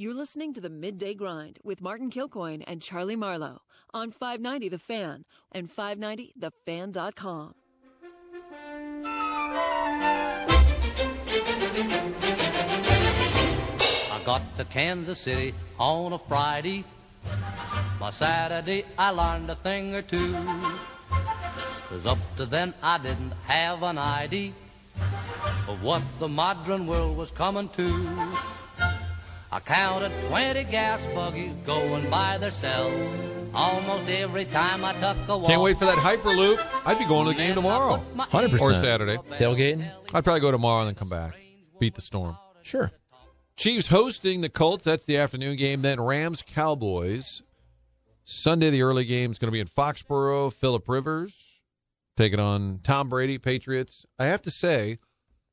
You're listening to the Midday Grind with Martin Kilcoyne and Charlie Marlowe on 590 The Fan and 590thefan.com. I got to Kansas City on a Friday. By Saturday, I learned a thing or two. Cause up to then, I didn't have an idea of what the modern world was coming to. I counted 20 gas buggies going by themselves almost every time I took a walk. Can't wait for that Hyperloop. I'd be going to the game tomorrow. 100%. Or Saturday. Tailgating? I'd probably go tomorrow and then come back. Beat the storm. Sure. Chiefs hosting the Colts. That's the afternoon game. Then Rams Cowboys. Sunday, the early game is going to be in Foxborough. Philip Rivers taking on Tom Brady, Patriots. I have to say,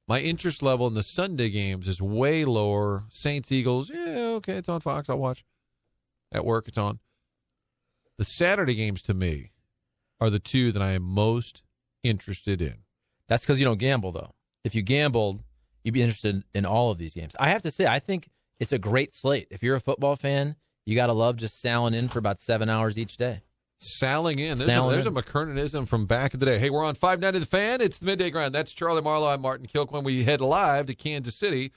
my interest level in the Sunday games is way lower. Saints, Eagles, yeah, okay, it's on Fox. I'll watch. At work, it's on. The Saturday games to me are the two that I am most interested in. That's because you don't gamble, though. If you gambled, you'd be interested in all of these games. I have to say, I think it's a great slate. If you're a football fan, you got to love just sailing in for about seven hours each day. Sailing in. There's, Sailing a, there's in. a McKernanism from back in the day. Hey, we're on 590 The Fan. It's the Midday Grind. That's Charlie Marlowe. I'm Martin Kilcoyne. We head live to Kansas City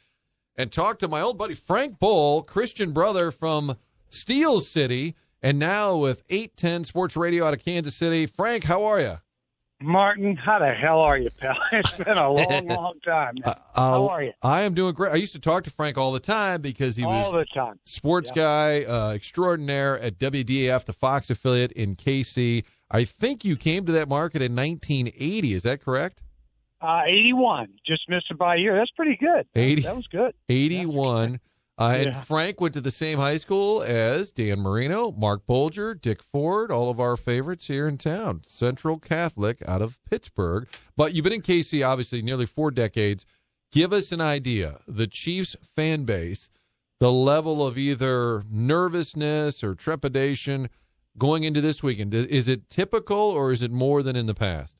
and talk to my old buddy Frank Boal, Christian brother from Steel City, and now with 810 Sports Radio out of Kansas City. Frank, how are you? Martin, how the hell are you, pal? It's been a long, long time. Uh, how are you? I am doing great. I used to talk to Frank all the time because he All was the time. sports guy uh, extraordinaire at WDAF, the Fox affiliate in KC. I think you came to that market in 1980. Is that correct? Uh, 81. Just missed it by a year. That's pretty good. 80. That was good. 81. Uh, Yeah. And Frank went to the same high school as Dan Marino, Marc Bulger, Dick Ford, all of our favorites here in town. Central Catholic out of Pittsburgh. But you've been in KC, obviously, nearly four decades. Give us an idea, the Chiefs fan base, the level of either nervousness or trepidation going into this weekend. Is it typical or is it more than in the past?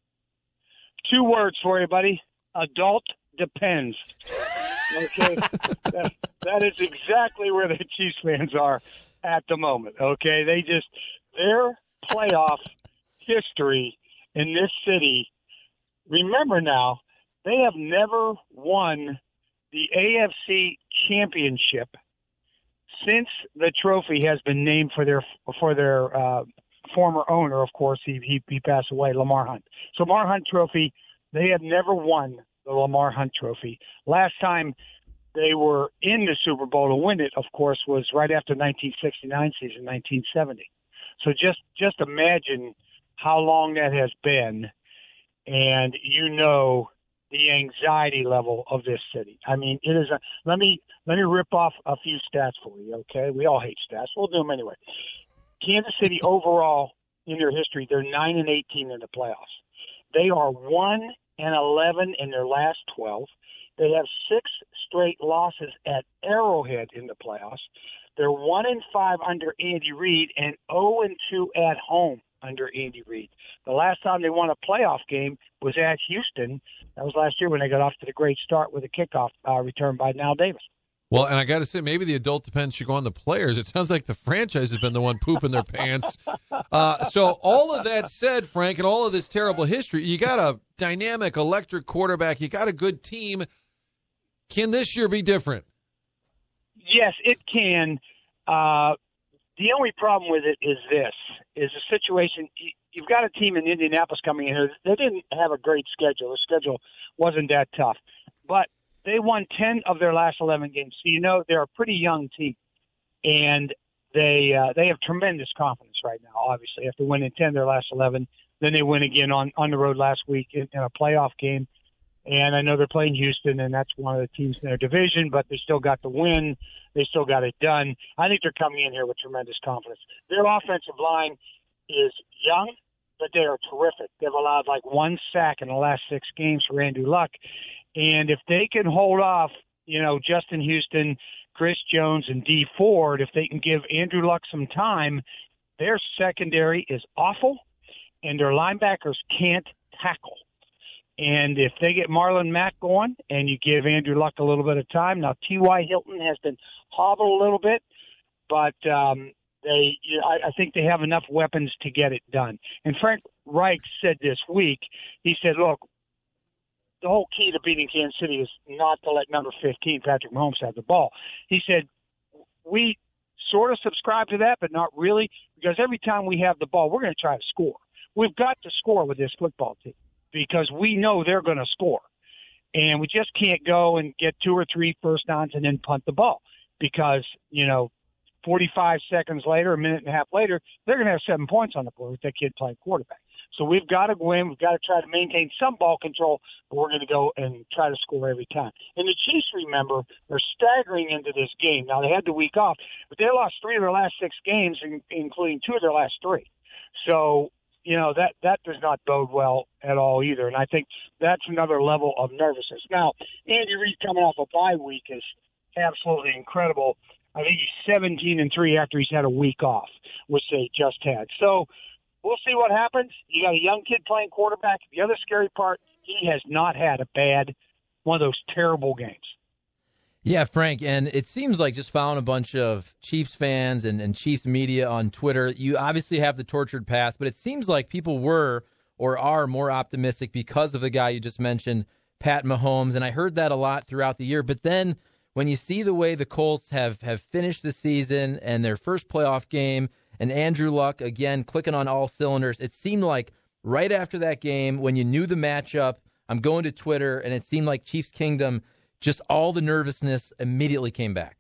Two words for you, buddy. Adult depends. Okay, that, that is exactly where the Chiefs fans are at the moment. Okay, they just their playoff history in this city. Remember now, they have never won the AFC championship since the trophy has been named for their for their uh, former owner. Of course, he, he he passed away, Lamar Hunt. So Lamar Hunt Trophy, they have never won the Lamar Hunt Trophy. Last time they were in the Super Bowl to win it, of course, was right after 1969 season, 1970. So just just imagine how long that has been, and you know the anxiety level of this city. I mean, it is a. Let me let me rip off a few stats for you. Okay, we all hate stats. We'll do them anyway. Kansas City overall in their history, they're nine and eighteen in the playoffs. They are one and eleven in their last twelve. They have six straight losses at Arrowhead in the playoffs. They're one and five under Andy Reid and zero and two at home under Andy Reid. The last time they won a playoff game was at Houston. That was last year when they got off to the great start with a kickoff uh, return by Knile Davis. Well, and I got to say, maybe the adult depends should go on the players. It sounds like the franchise has been the one pooping their pants. Uh, so, all of that said, Frank, and all of this terrible history, you got a dynamic, electric quarterback. You got a good team. Can this year be different? Yes, it can. Uh, the only problem with it is this: is a situation. you- You've got a team in Indianapolis coming in here. They didn't have a great schedule. The schedule wasn't that tough, but they won ten of their last eleven games. So you know they're a pretty young team, and they uh, they have tremendous confidence right now. Obviously, after winning ten of their last eleven, then they win again on on the road last week in, in a playoff game. And I know they're playing Houston, and that's one of the teams in their division, but they still got the win. They still got it done. I think they're coming in here with tremendous confidence. Their offensive line is young, but they are terrific. They've allowed like one sack in the last six games for Andrew Luck. And if they can hold off, you know, Justin Houston, Chris Jones, and Dee Ford, if they can give Andrew Luck some time, their secondary is awful, and their linebackers can't tackle. And if they get Marlon Mack going and you give Andrew Luck a little bit of time, now T.Y. Hilton has been hobbled a little bit, but um, they, I, I think they have enough weapons to get it done. And Frank Reich said this week, he said, look, the whole key to beating Kansas City is not to let number 15, Patrick Mahomes, have the ball. He said, we sort of subscribe to that, but not really, because every time we have the ball, we're going to try to score. We've got to score with this football team because we know they're going to score. And we just can't go and get two or three first downs and then punt the ball because, you know, 45 seconds later, a minute and a half later, they're going to have seven points on the board with that kid playing quarterback. So we've got to win. We've got to try to maintain some ball control, but we're going to go and try to score every time. And the Chiefs, remember, are staggering into this game. Now they had the week off, but they lost three of their last six games, including two of their last three. So you know that that does not bode well at all either. And I think that's another level of nervousness. Now, Andy Reid coming off a bye week is absolutely incredible. I think he's 17 and three after he's had a week off, which they just had. So we'll see what happens. You got a young kid playing quarterback. The other scary part, he has not had a bad one of those terrible games. Yeah, Frank, and it seems like just following a bunch of Chiefs fans and, and Chiefs media on Twitter, you obviously have the tortured past, but it seems like people were or are more optimistic because of the guy you just mentioned, Pat Mahomes. And I heard that a lot throughout the year. But then when you see the way the Colts have, have finished the season and their first playoff game, and Andrew Luck again clicking on all cylinders, it seemed like right after that game, when you knew the matchup, I'm going to Twitter, and it seemed like Chiefs Kingdom just all the nervousness immediately came back.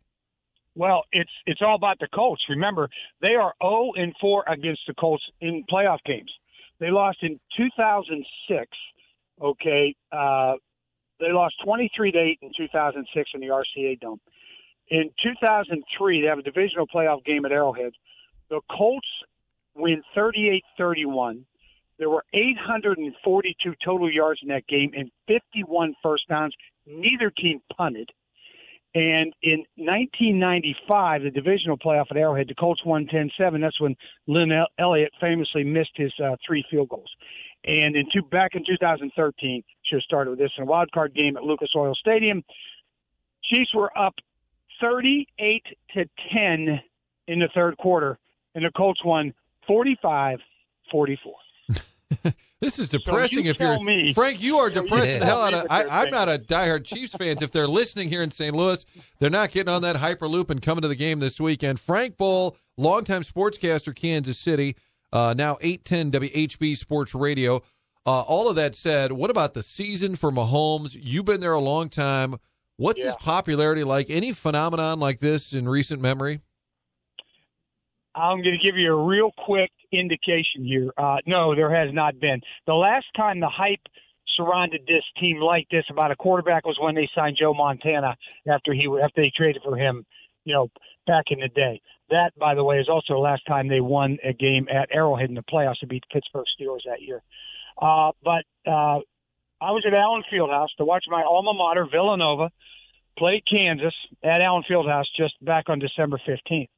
Well, it's it's all about the Colts. Remember, they are 0 and 4 against the Colts in playoff games. They lost in 2006. Okay, uh, they lost 23 to 8 in 2006 in the RCA Dome. In 2003, they have a divisional playoff game at Arrowhead. The Colts win 38-31. There were 842 total yards in that game and 51 first downs. Neither team punted. And in 1995, the divisional playoff at Arrowhead, the Colts won 10-7. That's when Lin Elliott famously missed his uh, three field goals. And in two, back in 2013, she have started with this in a wild card game at Lucas Oil Stadium. Chiefs were up 38 to 10 in the third quarter, and the Colts won 45 44. this is depressing. So if you're me, Frank, you are depressing yeah. the hell out of. I, I'm not a diehard Chiefs fans. If they're listening here in St. Louis, they're not getting on that hyperloop and coming to the game this weekend. Frank Boal, longtime sportscaster, Kansas City, uh, now 810 WHB Sports Radio. Uh, all of that said, what about the season for Mahomes? You've been there a long time. What's Yeah. his popularity like? Any phenomenon like this in recent memory? I'm going to give you a real quick indication here. Uh, no, there has not been. The last time the hype surrounded this team like this about a quarterback was when they signed Joe Montana after he after they traded for him, you know, back in the day. That, by the way, is also the last time they won a game at Arrowhead in the playoffs to beat the Pittsburgh Steelers that year. Uh, but uh, I was at Allen Fieldhouse to watch my alma mater, Villanova, play Kansas at Allen Fieldhouse just back on December 15th.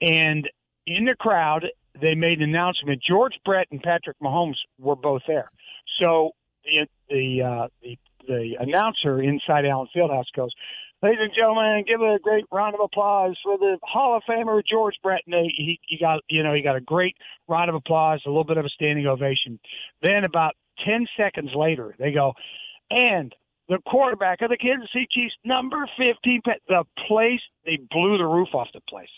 And in the crowd, they made an announcement. George Brett and Patrick Mahomes were both there. So the the uh, the, the announcer inside Allen Fieldhouse goes, "Ladies and gentlemen, give a great round of applause for the Hall of Famer George Brett." He, he got you know he got a great round of applause, a little bit of a standing ovation. Then about ten seconds later, they go, and the quarterback of the Kansas City Chiefs, number 15, the place, they blew the roof off the place.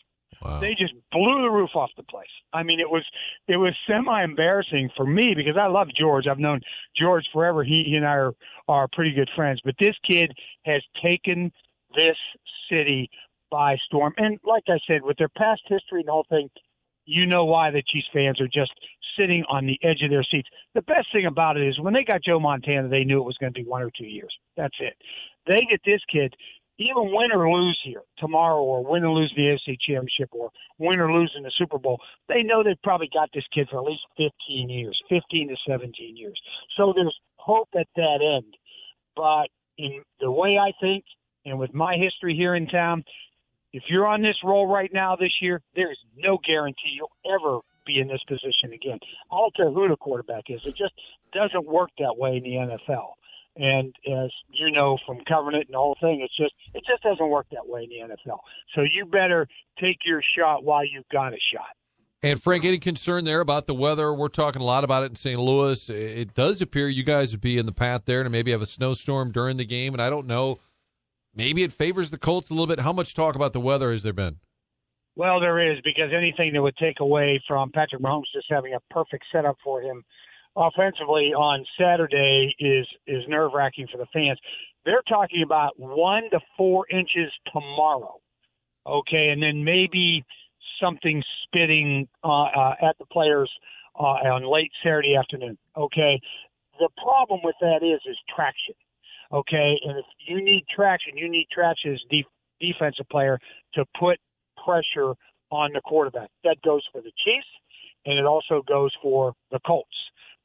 Wow. They just blew the roof off the place. I mean, it was it was semi embarrassing for me because I love George. I've known George forever. He, he and I are are pretty good friends. But this kid has taken this city by storm. And like I said, with their past history and the whole thing, you know why the Chiefs fans are just sitting on the edge of their seats. The best thing about it is when they got Joe Montana, they knew it was going to be one or two years. That's it. They get this kid, even win or lose here tomorrow, or win or lose the AFC Championship, or win or lose in the Super Bowl. They know they've probably got this kid for at least 15 years, 15 to 17 years. So there's hope at that end. But in the way I think, and with my history here in town, if you're on this roll right now this year, there is no guarantee you'll ever be in this position again. I don't care who the quarterback is. It just doesn't work that way in the NFL. And as you know from covering it and the whole thing, it's just it just doesn't work that way in the NFL. So you better take your shot while you've got a shot. And Frank, any concern there about the weather? We're talking a lot about it in St. Louis. It does appear you guys would be in the path there to maybe have a snowstorm during the game, and I don't know. Maybe it favors the Colts a little bit. How much talk about the weather has there been? Well, there is because anything that would take away from Patrick Mahomes just having a perfect setup for him offensively on Saturday is is nerve wracking for the fans. They're talking about one to four inches tomorrow. Okay, and then maybe something spitting uh, uh, at the players uh, on late Saturday afternoon. Okay, the problem with that is is traction. Okay, and if you need traction, you need traction as def- defensive player to put pressure on the quarterback. That goes for the Chiefs, and it also goes for the Colts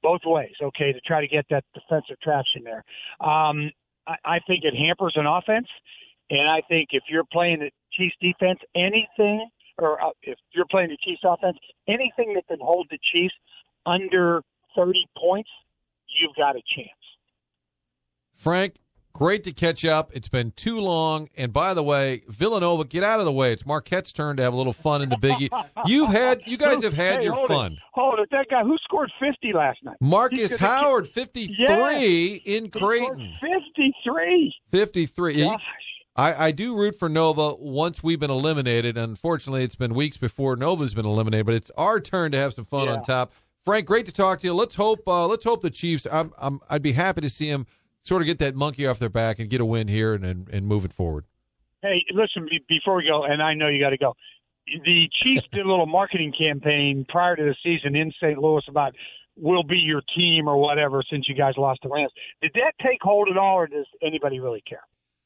both ways, okay, to try to get that defensive traction there. Um, I, I think it hampers an offense, and I think if you're playing the Chiefs defense, anything, or uh, if you're playing the Chiefs offense, anything that can hold the Chiefs under 30 points, you've got a chance. Frank, great to catch up. It's been too long. And by the way, Villanova, get out of the way. It's Marquette's turn to have a little fun in the Biggie. You've had, you guys have had hey, your hold fun. It. Hold it. That guy who scored 50 last night. Marcus Howard, 53 Yes. in Creighton. 53. 53. Gosh. I, I do root for Nova once we've been eliminated. Unfortunately, it's been weeks before Nova's been eliminated, but it's our turn to have some fun Yeah. on top. Frank, great to talk to you. Let's hope uh, let's hope the Chiefs. I'm, I'm I'd be happy to see them sort of get that monkey off their back and get a win here and and, and move it forward. Hey, listen, before we go, and I know you got to go. The Chiefs did a little marketing campaign prior to the season in St. Louis about we'll be your team or whatever since you guys lost the Rams. Did that take hold at all, or does anybody really care?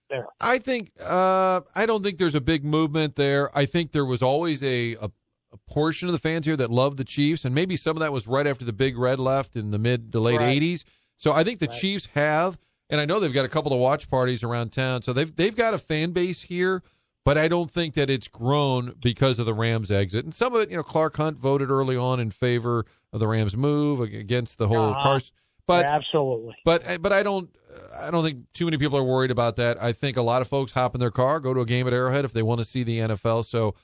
There. I think uh, I don't think there's a big movement there. I think there was always a, a a portion of the fans here that loved the Chiefs, and maybe some of that was right after the Big Red left in the mid to late Right. '80s. So I think the Right. Chiefs have, and I know they've got a couple of watch parties around town. So they've they've got a fan base here, but I don't think that it's grown because of the Rams exit. And some of it, you know, Clark Hunt voted early on in favor of the Rams move against the whole Uh-huh. Carson. But absolutely. but but I don't I don't think too many people are worried about that. I think a lot of folks hop in their car, go to a game at Arrowhead if they want to see the NFL. So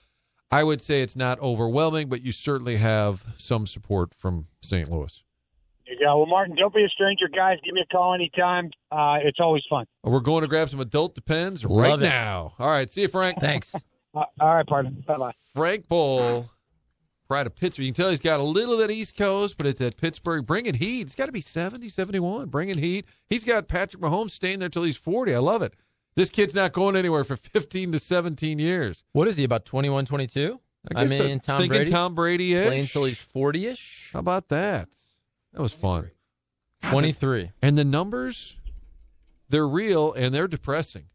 I would say it's not overwhelming, but you certainly have some support from St. Louis. There you go. Well, Martin, don't be a stranger, guys. Give me a call anytime. Uh, it's always fun. We're going to grab some adult depends Love right it. now. All right, see you, Frank. Thanks. Uh, all right, partner. Bye bye. Frank Boal, pride of Pittsburgh. You can tell he's got a little of that East Coast, but it's at Pittsburgh. Bringing heat. It's got to be 70, 71. Bringing heat. He's got Patrick Mahomes staying there till he's 40. I love it. This kid's not going anywhere for 15 to 17 years. What is he, about 21, 22? I, guess mean, I'm Tom thinking Brady Tom Brady playing until he's 40 ish. How about that? That was fun. 23. And the numbers, they're real and they're depressing.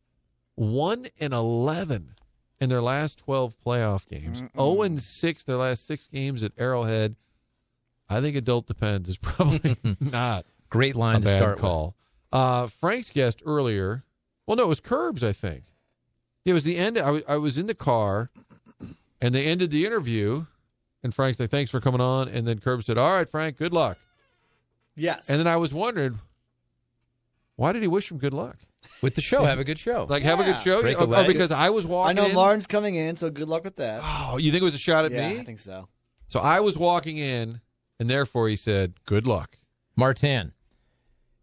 One and eleven in their last twelve playoff games. Zero and six their last six games at Arrowhead. I think adult depends is probably not Great a line to bad start with. Uh, Frank's guest earlier. Well, no, it was Curbs. I think it was the end. I was I was in the car, and they ended the interview, and Frank said, "Thanks for coming on." And then Curbs said, "All right, Frank, good luck." Yes. And then I was wondering, why did he wish him good luck? With the show. Have a good show. Like, have a good show? Break Oh, away. oh, because I was walking. I know in. Martin's coming in, so good luck with that. Oh, you think it was a shot at yeah, me? I think so. So I was walking in, and therefore he said, good luck. Martin.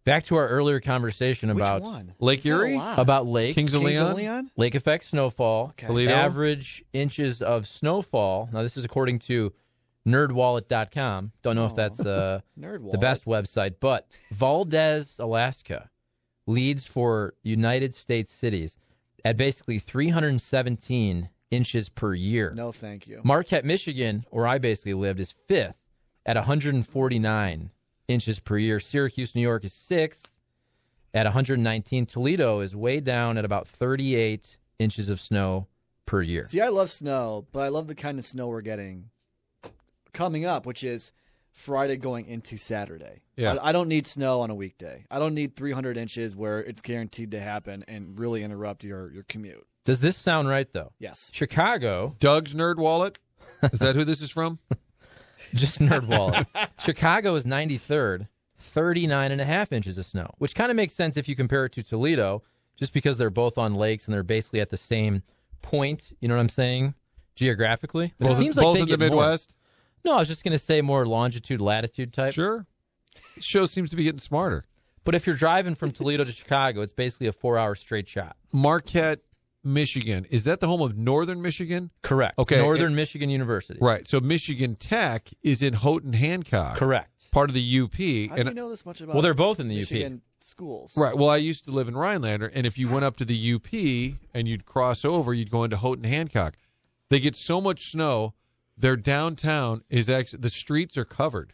Back to our earlier conversation about Which one? Lake There's a Erie? lot. about lake, Kings of Kings Leon? of Leon? lake effect snowfall, Okay. Toledo? average inches of snowfall. Now this is according to nerdwallet.com. Don't know if that's uh, the best website, but Valdez, Alaska leads for United States cities at basically 317 inches per year. No, thank you. Marquette, Michigan, where I basically lived, is fifth at 149 inches per year. Syracuse, New York is sixth at 119. Toledo is way down at about 38 inches of snow per year. See, I love snow, but I love the kind of snow we're getting coming up, which is Friday going into Saturday. Yeah. I, I don't need snow on a weekday. I don't need 300 inches where it's guaranteed to happen and really interrupt your, your commute. Does this sound right, though? Yes. Chicago, Doug's Nerd Wallet? Is that who this is from? Just Nerd Wallet. Chicago is 93rd, 39 and a half inches of snow, which kind of makes sense if you compare it to Toledo, just because they're both on lakes and they're basically at the same point. You know what I'm saying? Geographically, but both it seems like both they in the get more. Midwest. No, I was just going to say more longitude, latitude type. Sure. Show seems to be getting smarter. But if you're driving from Toledo to Chicago, it's basically a four-hour straight shot. Marquette, Michigan. Is that the home of Northern Michigan? Correct. Okay, Northern and- Michigan University. Right. So Michigan Tech is in Houghton Hancock. Correct. Part of the UP. How do you know this much about? Well, they're both in the UP. Michigan schools. Right. Well, I used to live in Rhinelander, and if you went up to the UP and you'd cross over, you'd go into Houghton Hancock. They get so much snow, their downtown is actually the streets are covered.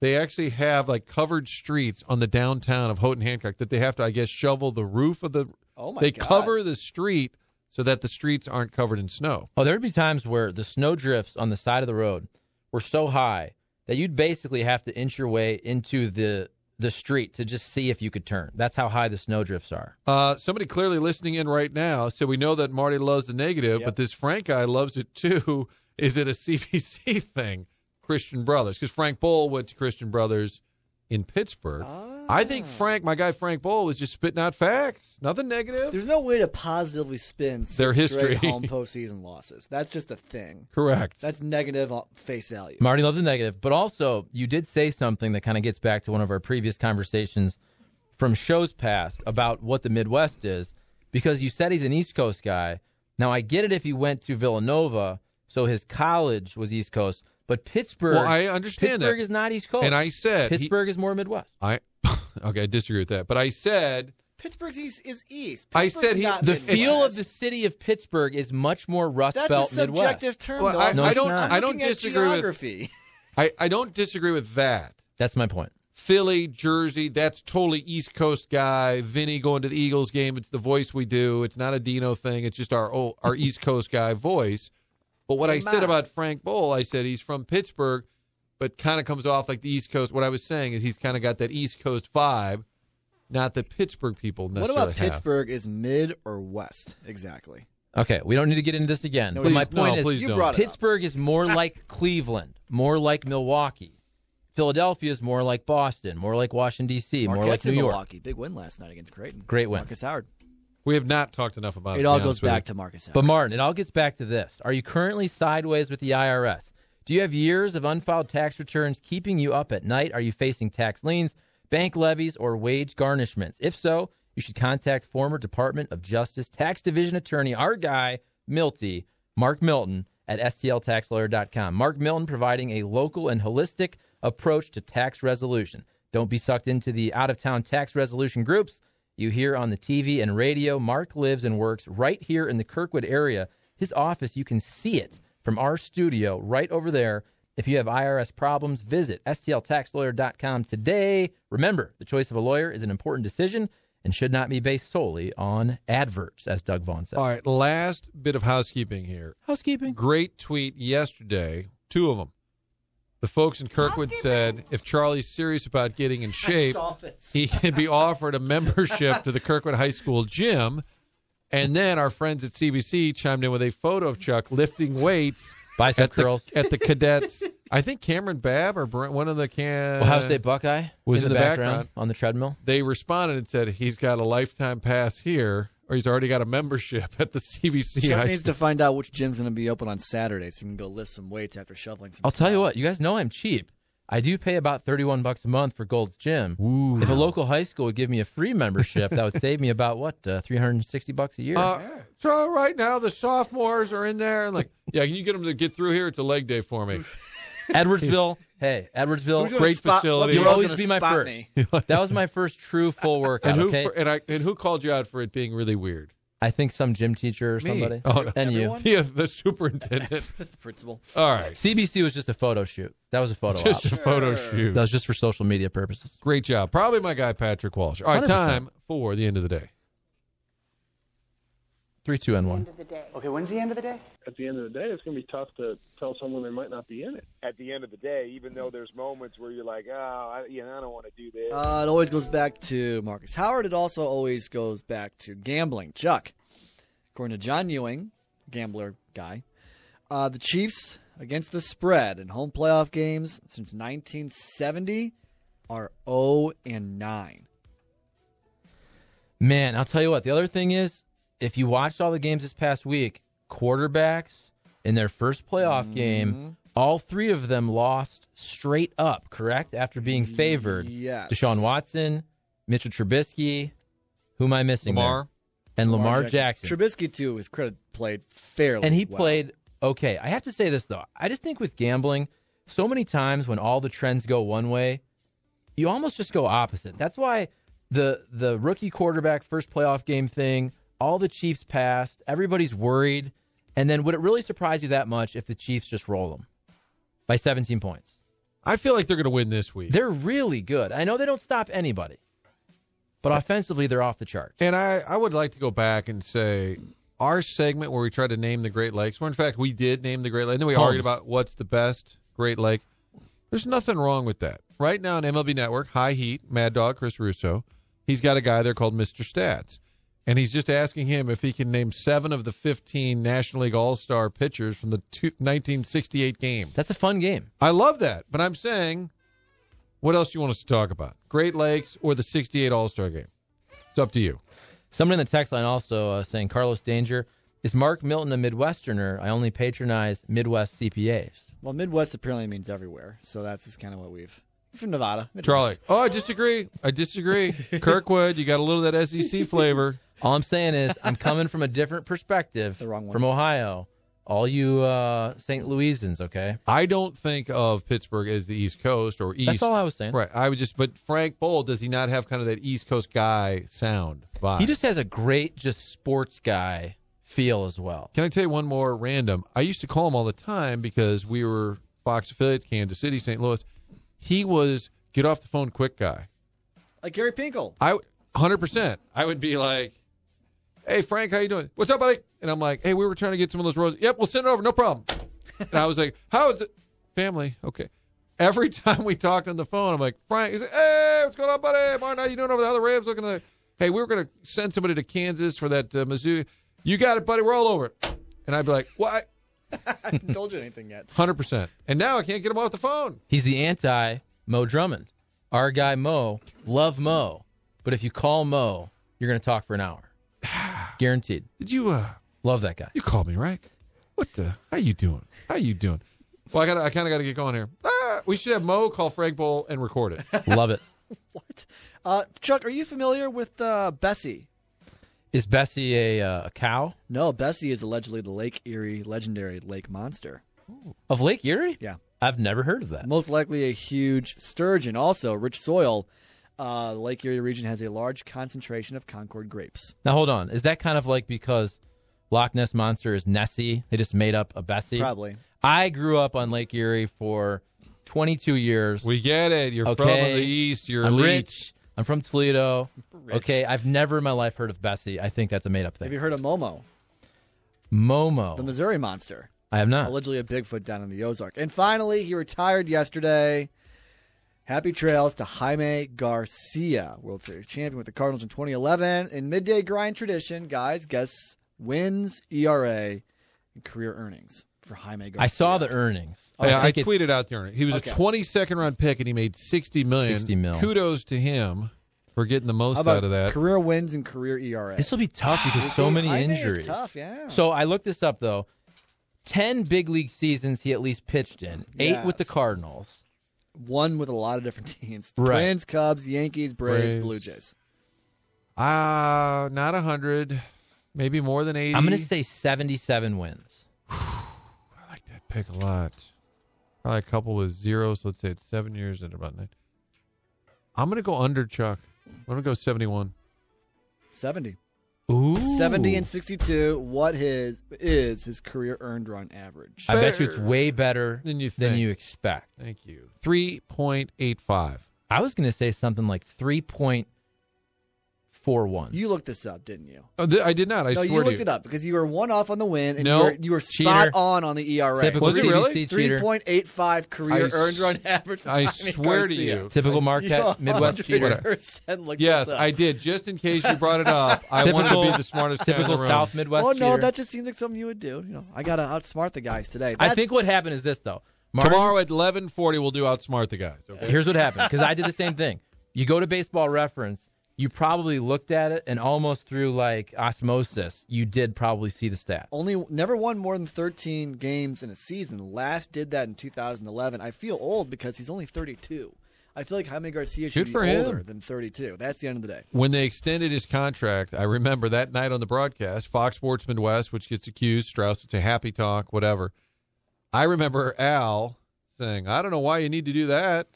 They actually have like covered streets on the downtown of Houghton Hancock that they have to, I guess, shovel the roof of the. Oh my they God. cover the street so that the streets aren't covered in snow. Oh, there'd be times where the snow drifts on the side of the road were so high that you'd basically have to inch your way into the the street to just see if you could turn. That's how high the snow drifts are. Uh, somebody clearly listening in right now. So we know that Marty loves the negative, Yep. but this Frank guy loves it too. Is it a CBC thing? Christian Brothers, because Frank Boal went to Christian Brothers in Pittsburgh. I think ah. Frank, my guy Frank Boal, was just spitting out facts. Nothing negative. There's no way to positively spin six Their history. home postseason losses. That's just a thing. Correct. That's negative on face value. Marty loves a negative, but also you did say something that kind of gets back to one of our previous conversations from shows past about what the Midwest is, because you said he's an East Coast guy. Now I get it if he went to Villanova, so his college was East Coast, but Pittsburgh. Well, I understand Pittsburgh that. is not East Coast, and I said he- Pittsburgh is more Midwest. I okay, I disagree with that. But I said Pittsburgh's east is east. I said he- The Midwest. feel of the city of Pittsburgh is much more Rust That's Belt a Midwest. subjective term. Well, though. I- No, I don't. not. I don't looking at disagree with. geography. I, I don't disagree with that. That's my point. Philly, Jersey, that's totally East Coast guy. Vinny going to the Eagles game. It's the voice we do. It's not a Dino thing. It's just our oh, our East Coast guy voice. But what I said about Frank Boal, I said he's from Pittsburgh, but kind of comes off like the East Coast. What I was saying is he's kind of got that East Coast vibe, not that Pittsburgh people necessarily. What necessarily about have. Pittsburgh is mid or west? Exactly. Okay, we don't need to get into this again. No, but my Please- no, point is, please You don't. brought it up. Pittsburgh is more like Cleveland, more like Milwaukee. Philadelphia is more like Boston, more like Washington D.C., more like Marquette's New in York. Milwaukee. Big win last night against Creighton. Great win. Marcus Howard. We have not talked enough about it. It all goes back to Marcus Howard. But Martin, it all gets back to this: Are you currently sideways with the IRS? Do you have years of unfiled tax returns keeping you up at night? Are you facing tax liens, bank levies, or wage garnishments? If so, you should contact former Department of Justice Tax Division Attorney, our guy, Milty, Mark Milton, at STLTaxLawyer.com. Mark Milton providing a local and holistic approach to tax resolution. Don't be sucked into the out of town tax resolution groups you hear on the TV and radio. Mark lives and works right here in the Kirkwood area. His office, you can see it from our studio right over there. If you have IRS problems, visit STLTaxLawyer.com today. Remember, the choice of a lawyer is an important decision and should not be based solely on adverts, as Doug Vaughn says. All right, last bit of housekeeping here. Housekeeping. Great tweet yesterday, two of them. The folks in Kirkwood said if Charlie's serious about getting in shape, he can be offered a membership to the Kirkwood High School gym. And then our friends at CBC chimed in with a photo of Chuck lifting weights Bicep at the, at the cadets. I think Cameron Babb or Brent, one of the can Ohio State Buckeye was in in the, the background, background. on the treadmill. They responded and said he's got a lifetime pass here, or he's already got a membership at the CBC Chuck High needs to find out which gym's going to be open on Saturday so he can go lift some weights after shoveling some I'll tell you what, you guys know I'm cheap. I do pay about 31 bucks a month for Gold's Gym. If a local high school would give me a free membership, that would save me about what, uh, 360 bucks a year. Uh, so right now the sophomores are in there and like, yeah, can you get them to get through here? It's a leg day for me. Edwardsville, hey, Edwardsville, Great spot- facility. You'll always be my first. me? that was my first true full workout. And who okay, and I and who called you out for it being really weird? I think some gym teacher or Me. somebody, Oh, no. and Everyone? Yeah, the superintendent. the principal. All right. CBC was just a photo shoot. That was a photo just op. a photo Sure. shoot. That was just for social media purposes. Great job. Probably my guy Patrick Walsh. All right, 100%. time for the end of the day. Three, two, and one. Okay, when's the end of the day? at the end of the day, it's going to be tough to tell someone they might not be in it. at the end of the day, even though there's moments where you're like, oh, I, you know, I don't want to do this. Uh, it always goes back to Marcus Howard. It also always goes back to gambling. Chuck, according to John Ewing, gambler guy, Uh, the Chiefs against the spread in home playoff games since 1970 are 0 and 9. Man, I'll tell you what. The other thing is, if you watched all the games this past week, quarterbacks in their first playoff game, mm-hmm. all three of them lost straight up. Correct after being favored. Yes. Deshaun Watson, Mitchell Trubisky. Who am I missing? there? And Lamar, Jackson. Trubisky, too, his credit, played fairly and he well. played okay. I have to say this though. I just think with gambling, so many times when all the trends go one way, you almost just go opposite. That's why the the rookie quarterback first playoff game thing, all the Chiefs passed, everybody's worried, and then would it really surprise you that much if the Chiefs just roll them by 17 points? I feel like they're going to win this week. They're really good. I know they don't stop anybody. But offensively, they're off the charts. And I, I would like to go back and say our segment where we tried to name the Great Lakes, where in fact we did name the Great Lake, and then we Holmes. argued about what's the best Great Lake. There's nothing wrong with that. Right now on MLB Network, High Heat, Mad Dog, Chris Russo, he's got a guy there called Mr. Stats. And he's just asking him if he can name seven of the 15 National League All Star pitchers from the two, 1968 game. That's a fun game. I love that. But I'm saying, what else do you want us to talk about? Great Lakes or the 68 All Star game? It's up to you. Someone in the text line also uh, saying Carlos Danger is Mark Milton a Midwesterner? I only patronize Midwest CPAs. Well, Midwest apparently means everywhere, so that's just kind of what we've. He's from Nevada. Midwest. Charlie. Oh, I disagree. I disagree. Kirkwood, you got a little of that SEC flavor. All I'm saying is I'm coming from a different perspective The wrong one. from Ohio. All you uh, St. Louisans, okay? I don't think of Pittsburgh as the East Coast or East. That's all I was saying. Right. I would just, but Frank Boal, does he not have kind of that East Coast guy sound vibe? He just has a great, just sports guy feel as well. Can I tell you one more random? I used to call him all the time because we were Fox affiliates, Kansas City, St. Louis. He was get off the phone quick guy. Like Gary Pinkel. I hundred percent. I would be like, "Hey Frank, how you doing? What's up, buddy?" And I'm like, "Hey, we were trying to get some of those roses. Yep, we'll send it over, no problem." and I was like, "How is it, family? Okay." Every time we talked on the phone, I'm like, "Frank, he's like, hey, what's going on, buddy? Martin, how you doing over there? How the Rams looking?" Like, hey, we were going to send somebody to Kansas for that uh, Mizzou. You got it, buddy. We're all over it. And I'd be like, "What?" I haven't told you anything yet. Hundred percent. And now I can't get him off the phone. He's the anti Mo Drummond. Our guy Mo, love Mo, but if you call Mo, you're going to talk for an hour, guaranteed. Did you? uh Love that guy. You called me, right? What the? How you doing? How you doing? Well, I got. I kind of got to get going here. Ah, we should have Mo call Frank Boal and record it. Love it. What? Uh, Chuck, are you familiar with uh, Bessie? Is Bessie a, uh, a cow No, Bessie is allegedly the Lake Erie legendary lake monster. of Lake Erie? Yeah. I've never heard of that. Most likely a huge sturgeon. Also, rich soil. Uh, the Lake Erie region has a large concentration of Concord grapes. Now hold on. Is that kind of like because Loch Ness monster is Nessie? They just made up a Bessie. Probably. I grew up on Lake Erie for 22 years. We get it. You're from Okay. the east. You're I'm elite. rich. I'm from Toledo. Rich. Okay, I've never in my life heard of Bessie. I think that's a made up thing. Have you heard of Momo, Momo. the Missouri monster? I have not. Allegedly a Bigfoot down in the Ozark. And finally, he retired yesterday. Happy trails to Jaime Garcia, World Series champion with the Cardinals in 2011. In midday grind tradition, guys, guess wins, ERA, and career earnings for Jaime Garcia. I saw the earnings. Yeah, I, think it's- tweeted out there. He was Okay. a 22nd round pick and he made 60 million. 60 mil. Kudos to him for getting the most How about out of that. career wins and career ERA? This will be tough because so many Jaime is injuries. tough, yeah. So I looked this up though. Ten big league seasons he at least pitched in. Eight with the Cardinals. One with a lot of different teams: Right. Twins, Cubs, Yankees, Braves, Braves. Blue Jays. Ah, not 100, maybe more than 80. I'm going to say 77 wins. I like that pick a lot. Probably a couple with zeros. Let's say it's seven years and about nine. I'm going to go under Chuck. I'm going to go 71. 70. Ooh. 70 and 62. What his is his career earned run average? I bet you it's way better Than you than think. you expect. Thank you. 3.85. I was going to say something like four one. You looked this up, didn't you? Oh, th- I did not. I no, swear you to looked you. it up because you were one off on the win, and No, you were, you were spot cheater. on on the ERA. Typical Was it really? Three cheater. point eight five career I s- earned run average. I Jaime swear to you. Typical Marquette Midwest cheater. Yes. I did. Just in case you brought it up, I wanted to Typical- be the smartest guy in Typical the. South Midwest Well, no, cheater. that just seems like something you would do. You know, I gotta outsmart the guys today. I think what happened is this though. Martin, Tomorrow at eleven forty, we'll do outsmart the guys. Okay. Here's what happened because I did the same thing. You go to Baseball Reference, you probably looked at it, and almost through like osmosis, you did probably see the stats. only never won more than 13 games in a season. Last did that in 2011. I feel old because he's only 32. I feel like Jaime Garcia should Good be for him. older than 32. That's the end of the day. when they extended his contract, I remember that night on the broadcast, Fox Sports Midwest, which gets accused, Strauss would say happy talk, whatever. I remember Al saying, "I don't know why you need to do that."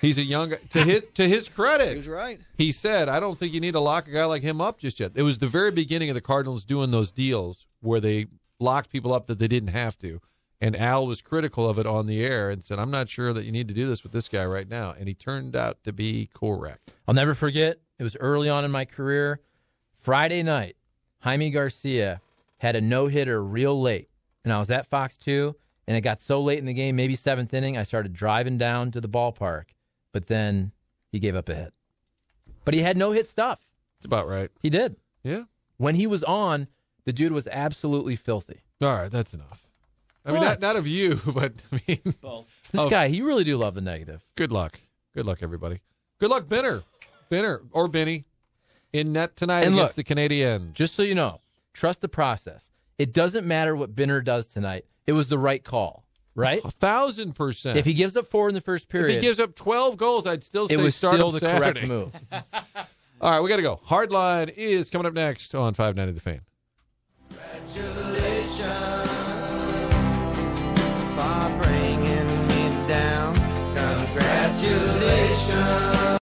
He's a young guy. To his to his He credit, was right. he said, "I don't think you need to lock a guy like him up just yet." It was the very beginning of the Cardinals doing those deals where they locked people up that they didn't have to. And Al was critical of it on the air and said, "I'm not sure that you need to do this with this guy right now." And he turned out to be correct. I'll never forget. It was early on in my career. Friday night, Jaime Garcia had a no hitter real late, and I was at Fox 2, and it got so late in the game, maybe seventh inning, I started driving down to the ballpark, but then he gave up a hit. But he had no hit stuff. It's about right. He did. Yeah. When he was on, the dude was absolutely filthy. All right, that's enough. I mean, not, not of you, but I mean, Both. This Oh. guy, he really do love the negative. good luck. Good luck, everybody. Good luck, Benner. Benner or Benny in net tonight And against look, the Canadian. Just so you know, trust the process. It doesn't matter what Binner does tonight. It was the right call, right? A thousand percent. If he gives up four in the first period, If he gives up 12 goals, I'd still say it was start still the Saturday. correct move. All right, we got to go. Hardline is coming up next on 590 The Fan. Congratulations.